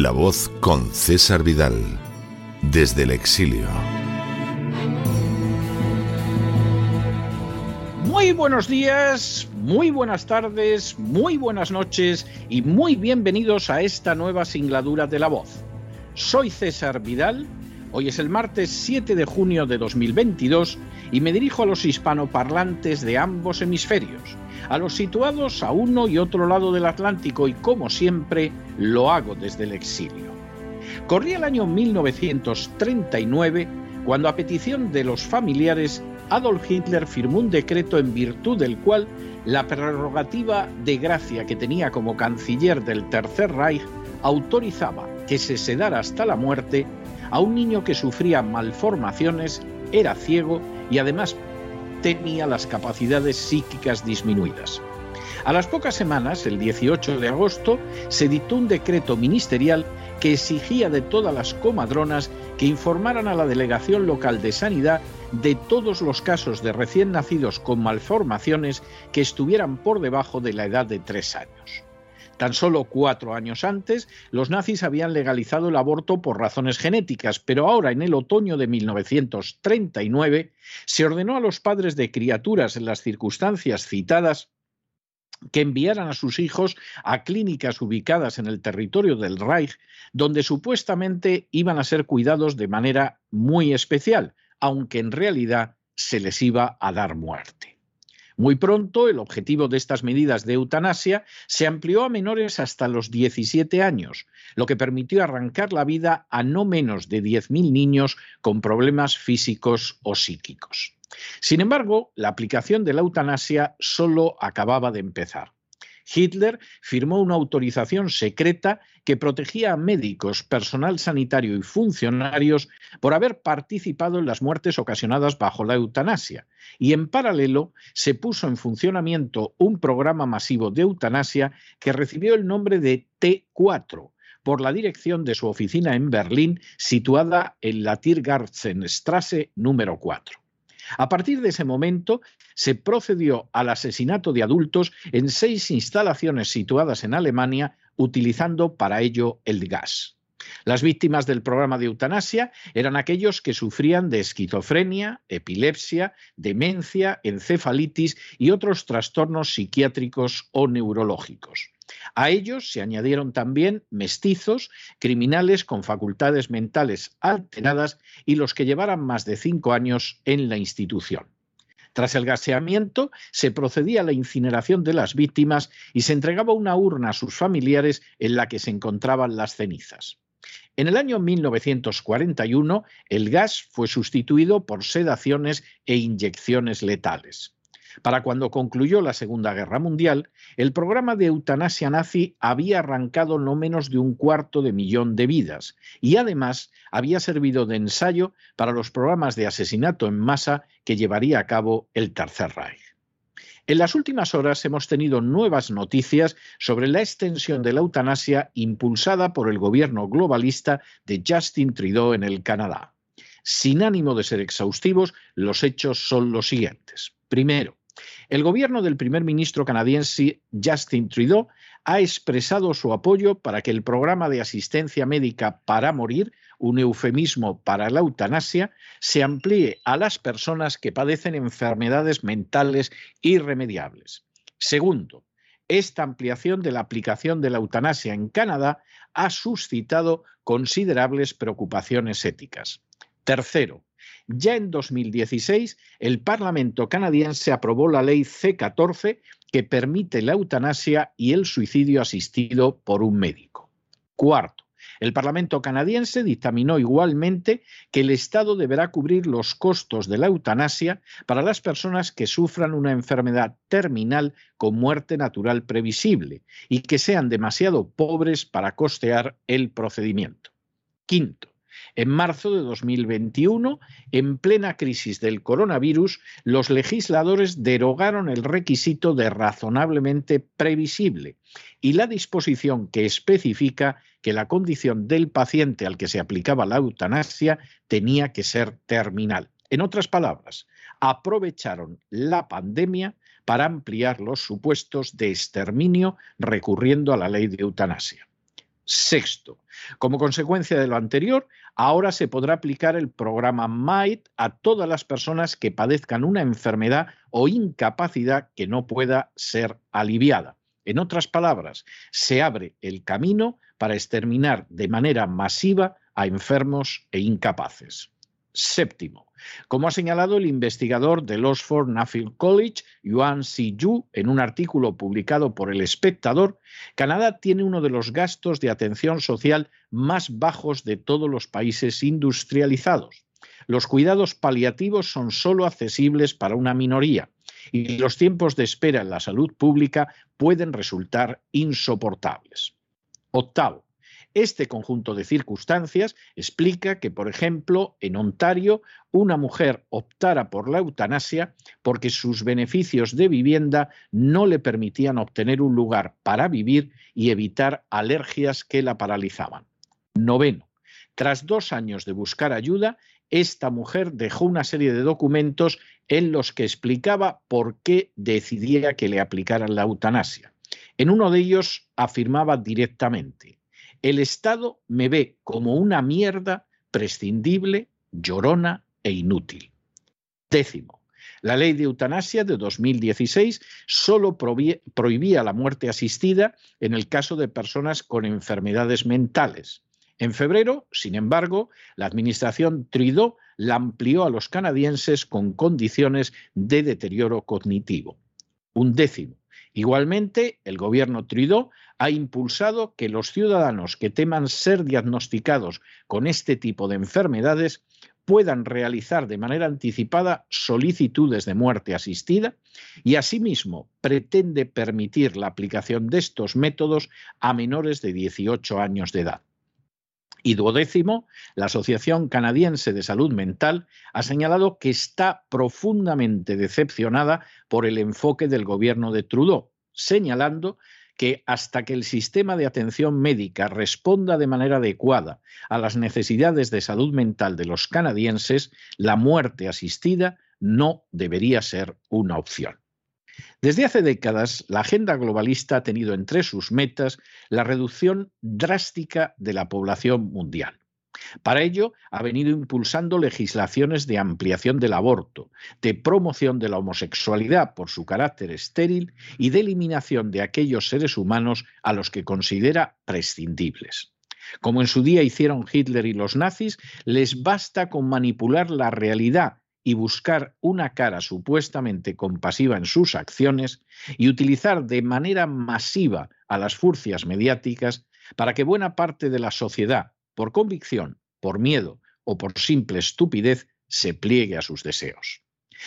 La voz con César Vidal, desde el exilio. Muy buenos días, muy buenas tardes, muy buenas noches y muy bienvenidos a esta nueva singladura de La voz. Soy César Vidal, hoy es el martes 7 de junio de 2022 y me dirijo a los hispanoparlantes de ambos hemisferios a los situados a uno y otro lado del Atlántico y como siempre lo hago desde el exilio. Corría el año 1939 cuando a petición de los familiares Adolf Hitler firmó un decreto en virtud del cual la prerrogativa de gracia que tenía como canciller del Tercer Reich autorizaba que se sedara hasta la muerte a un niño que sufría malformaciones, era ciego y además tenía las capacidades psíquicas disminuidas. A las pocas semanas, el 18 de agosto, se dictó un decreto ministerial que exigía de todas las comadronas que informaran a la delegación local de sanidad de todos los casos de recién nacidos con malformaciones que estuvieran por debajo de la edad de tres años. Tan solo cuatro años antes, los nazis habían legalizado el aborto por razones genéticas, pero ahora, en el otoño de 1939, se ordenó a los padres de criaturas en las circunstancias citadas que enviaran a sus hijos a clínicas ubicadas en el territorio del Reich, donde supuestamente iban a ser cuidados de manera muy especial, aunque en realidad se les iba a dar muerte. Muy pronto, el objetivo de estas medidas de eutanasia se amplió a menores hasta los 17 años, lo que permitió arrancar la vida a no menos de 10.000 niños con problemas físicos o psíquicos. Sin embargo, la aplicación de la eutanasia solo acababa de empezar. Hitler firmó una autorización secreta que protegía a médicos, personal sanitario y funcionarios por haber participado en las muertes ocasionadas bajo la eutanasia. Y en paralelo se puso en funcionamiento un programa masivo de eutanasia que recibió el nombre de T4 por la dirección de su oficina en Berlín, situada en la Tiergartenstrasse número 4. A partir de ese momento se procedió al asesinato de adultos en seis instalaciones situadas en Alemania, utilizando para ello el gas. Las víctimas del programa de eutanasia eran aquellos que sufrían de esquizofrenia, epilepsia, demencia, encefalitis y otros trastornos psiquiátricos o neurológicos. A ellos se añadieron también mestizos, criminales con facultades mentales alteradas y los que llevaran más de cinco años en la institución. Tras el gaseamiento, se procedía a la incineración de las víctimas y se entregaba una urna a sus familiares en la que se encontraban las cenizas. En el año 1941, el gas fue sustituido por sedaciones e inyecciones letales. Para cuando concluyó la Segunda Guerra Mundial, el programa de eutanasia nazi había arrancado no menos de un cuarto de millón de vidas y además había servido de ensayo para los programas de asesinato en masa que llevaría a cabo el Tercer Reich. En las últimas horas hemos tenido nuevas noticias sobre la extensión de la eutanasia impulsada por el gobierno globalista de Justin Trudeau en el Canadá. Sin ánimo de ser exhaustivos, los hechos son los siguientes. Primero, el gobierno del primer ministro canadiense Justin Trudeau ha expresado su apoyo para que el programa de asistencia médica para morir, un eufemismo para la eutanasia, se amplíe a las personas que padecen enfermedades mentales irremediables. Segundo, esta ampliación de la aplicación de la eutanasia en Canadá ha suscitado considerables preocupaciones éticas. Tercero, ya en 2016, el Parlamento canadiense aprobó la ley C-14 que permite la eutanasia y el suicidio asistido por un médico. Cuarto, el Parlamento canadiense dictaminó igualmente que el Estado deberá cubrir los costos de la eutanasia para las personas que sufran una enfermedad terminal con muerte natural previsible y que sean demasiado pobres para costear el procedimiento. Quinto, en marzo de 2021, en plena crisis del coronavirus, los legisladores derogaron el requisito de razonablemente previsible y la disposición que especifica que la condición del paciente al que se aplicaba la eutanasia tenía que ser terminal. En otras palabras, aprovecharon la pandemia para ampliar los supuestos de exterminio recurriendo a la ley de eutanasia. Sexto, como consecuencia de lo anterior, ahora se podrá aplicar el programa MIGHT a todas las personas que padezcan una enfermedad o incapacidad que no pueda ser aliviada. En otras palabras, se abre el camino para exterminar de manera masiva a enfermos e incapaces. Séptimo, como ha señalado el investigador del Oxford Nuffield College, Yuan Si Yu, en un artículo publicado por El Espectador, Canadá tiene uno de los gastos de atención social más bajos de todos los países industrializados. Los cuidados paliativos son solo accesibles para una minoría y los tiempos de espera en la salud pública pueden resultar insoportables. Octavo, este conjunto de circunstancias explica que, por ejemplo, en Ontario, una mujer optara por la eutanasia porque sus beneficios de vivienda no le permitían obtener un lugar para vivir y evitar alergias que la paralizaban. Noveno. Tras dos años de buscar ayuda, esta mujer dejó una serie de documentos en los que explicaba por qué decidía que le aplicaran la eutanasia. En uno de ellos afirmaba directamente, el Estado me ve como una mierda prescindible, llorona e inútil. Décimo, la ley de eutanasia de 2016 solo prohibía la muerte asistida en el caso de personas con enfermedades mentales. En febrero, sin embargo, la administración Trudeau la amplió a los canadienses con condiciones de deterioro cognitivo. Un décimo. Igualmente, el gobierno Trudeau ha impulsado que los ciudadanos que teman ser diagnosticados con este tipo de enfermedades puedan realizar de manera anticipada solicitudes de muerte asistida y asimismo pretende permitir la aplicación de estos métodos a menores de 18 años de edad. Y duodécimo, la Asociación Canadiense de Salud Mental ha señalado que está profundamente decepcionada por el enfoque del gobierno de Trudeau, señalando que hasta que el sistema de atención médica responda de manera adecuada a las necesidades de salud mental de los canadienses, la muerte asistida no debería ser una opción. Desde hace décadas, la agenda globalista ha tenido entre sus metas la reducción drástica de la población mundial. Para ello, ha venido impulsando legislaciones de ampliación del aborto, de promoción de la homosexualidad por su carácter estéril y de eliminación de aquellos seres humanos a los que considera prescindibles. Como en su día hicieron Hitler y los nazis, les basta con manipular la realidad y buscar una cara supuestamente compasiva en sus acciones y utilizar de manera masiva a las furcias mediáticas para que buena parte de la sociedad, por convicción, por miedo o por simple estupidez, se pliegue a sus deseos.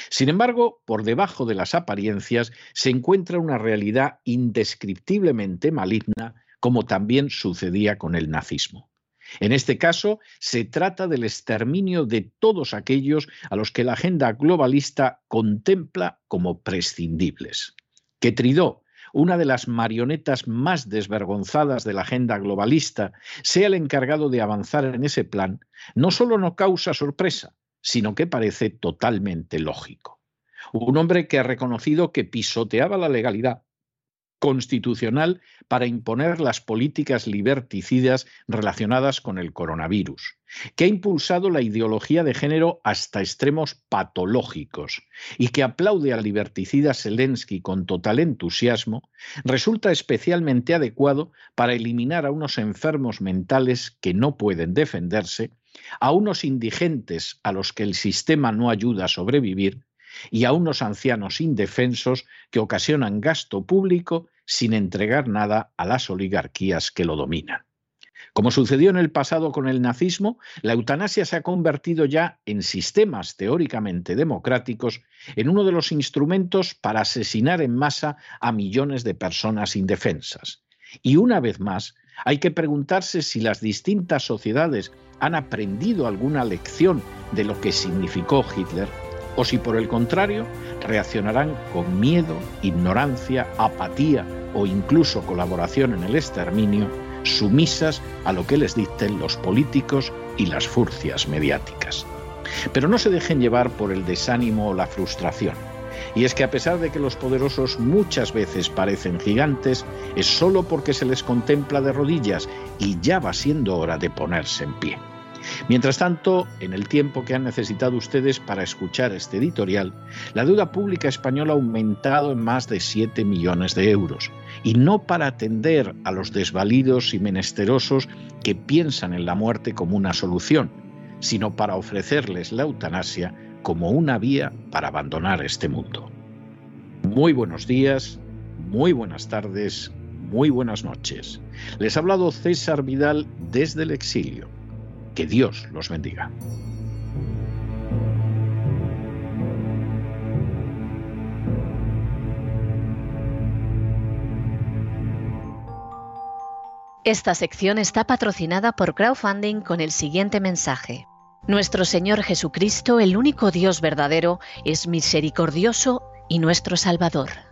Sin embargo, por debajo de las apariencias se encuentra una realidad indescriptiblemente maligna, como también sucedía con el nazismo. En este caso, se trata del exterminio de todos aquellos a los que la agenda globalista contempla como prescindibles. Que Tridó, una de las marionetas más desvergonzadas de la agenda globalista, sea el encargado de avanzar en ese plan, no solo no causa sorpresa, sino que parece totalmente lógico. Un hombre que ha reconocido que pisoteaba la legalidad, constitucional para imponer las políticas liberticidas relacionadas con el coronavirus, que ha impulsado la ideología de género hasta extremos patológicos y que aplaude al liberticida Zelensky con total entusiasmo, resulta especialmente adecuado para eliminar a unos enfermos mentales que no pueden defenderse, a unos indigentes a los que el sistema no ayuda a sobrevivir y a unos ancianos indefensos que ocasionan gasto público sin entregar nada a las oligarquías que lo dominan. Como sucedió en el pasado con el nazismo, la eutanasia se ha convertido ya en sistemas teóricamente democráticos en uno de los instrumentos para asesinar en masa a millones de personas indefensas. Y una vez más, hay que preguntarse si las distintas sociedades han aprendido alguna lección de lo que significó Hitler o si por el contrario reaccionarán con miedo, ignorancia, apatía o incluso colaboración en el exterminio, sumisas a lo que les dicten los políticos y las furcias mediáticas. Pero no se dejen llevar por el desánimo o la frustración. Y es que a pesar de que los poderosos muchas veces parecen gigantes, es solo porque se les contempla de rodillas y ya va siendo hora de ponerse en pie. Mientras tanto, en el tiempo que han necesitado ustedes para escuchar este editorial, la deuda pública española ha aumentado en más de 7 millones de euros, y no para atender a los desvalidos y menesterosos que piensan en la muerte como una solución, sino para ofrecerles la eutanasia como una vía para abandonar este mundo. Muy buenos días, muy buenas tardes, muy buenas noches. Les ha hablado César Vidal desde el exilio. Que Dios los bendiga. Esta sección está patrocinada por crowdfunding con el siguiente mensaje. Nuestro Señor Jesucristo, el único Dios verdadero, es misericordioso y nuestro Salvador.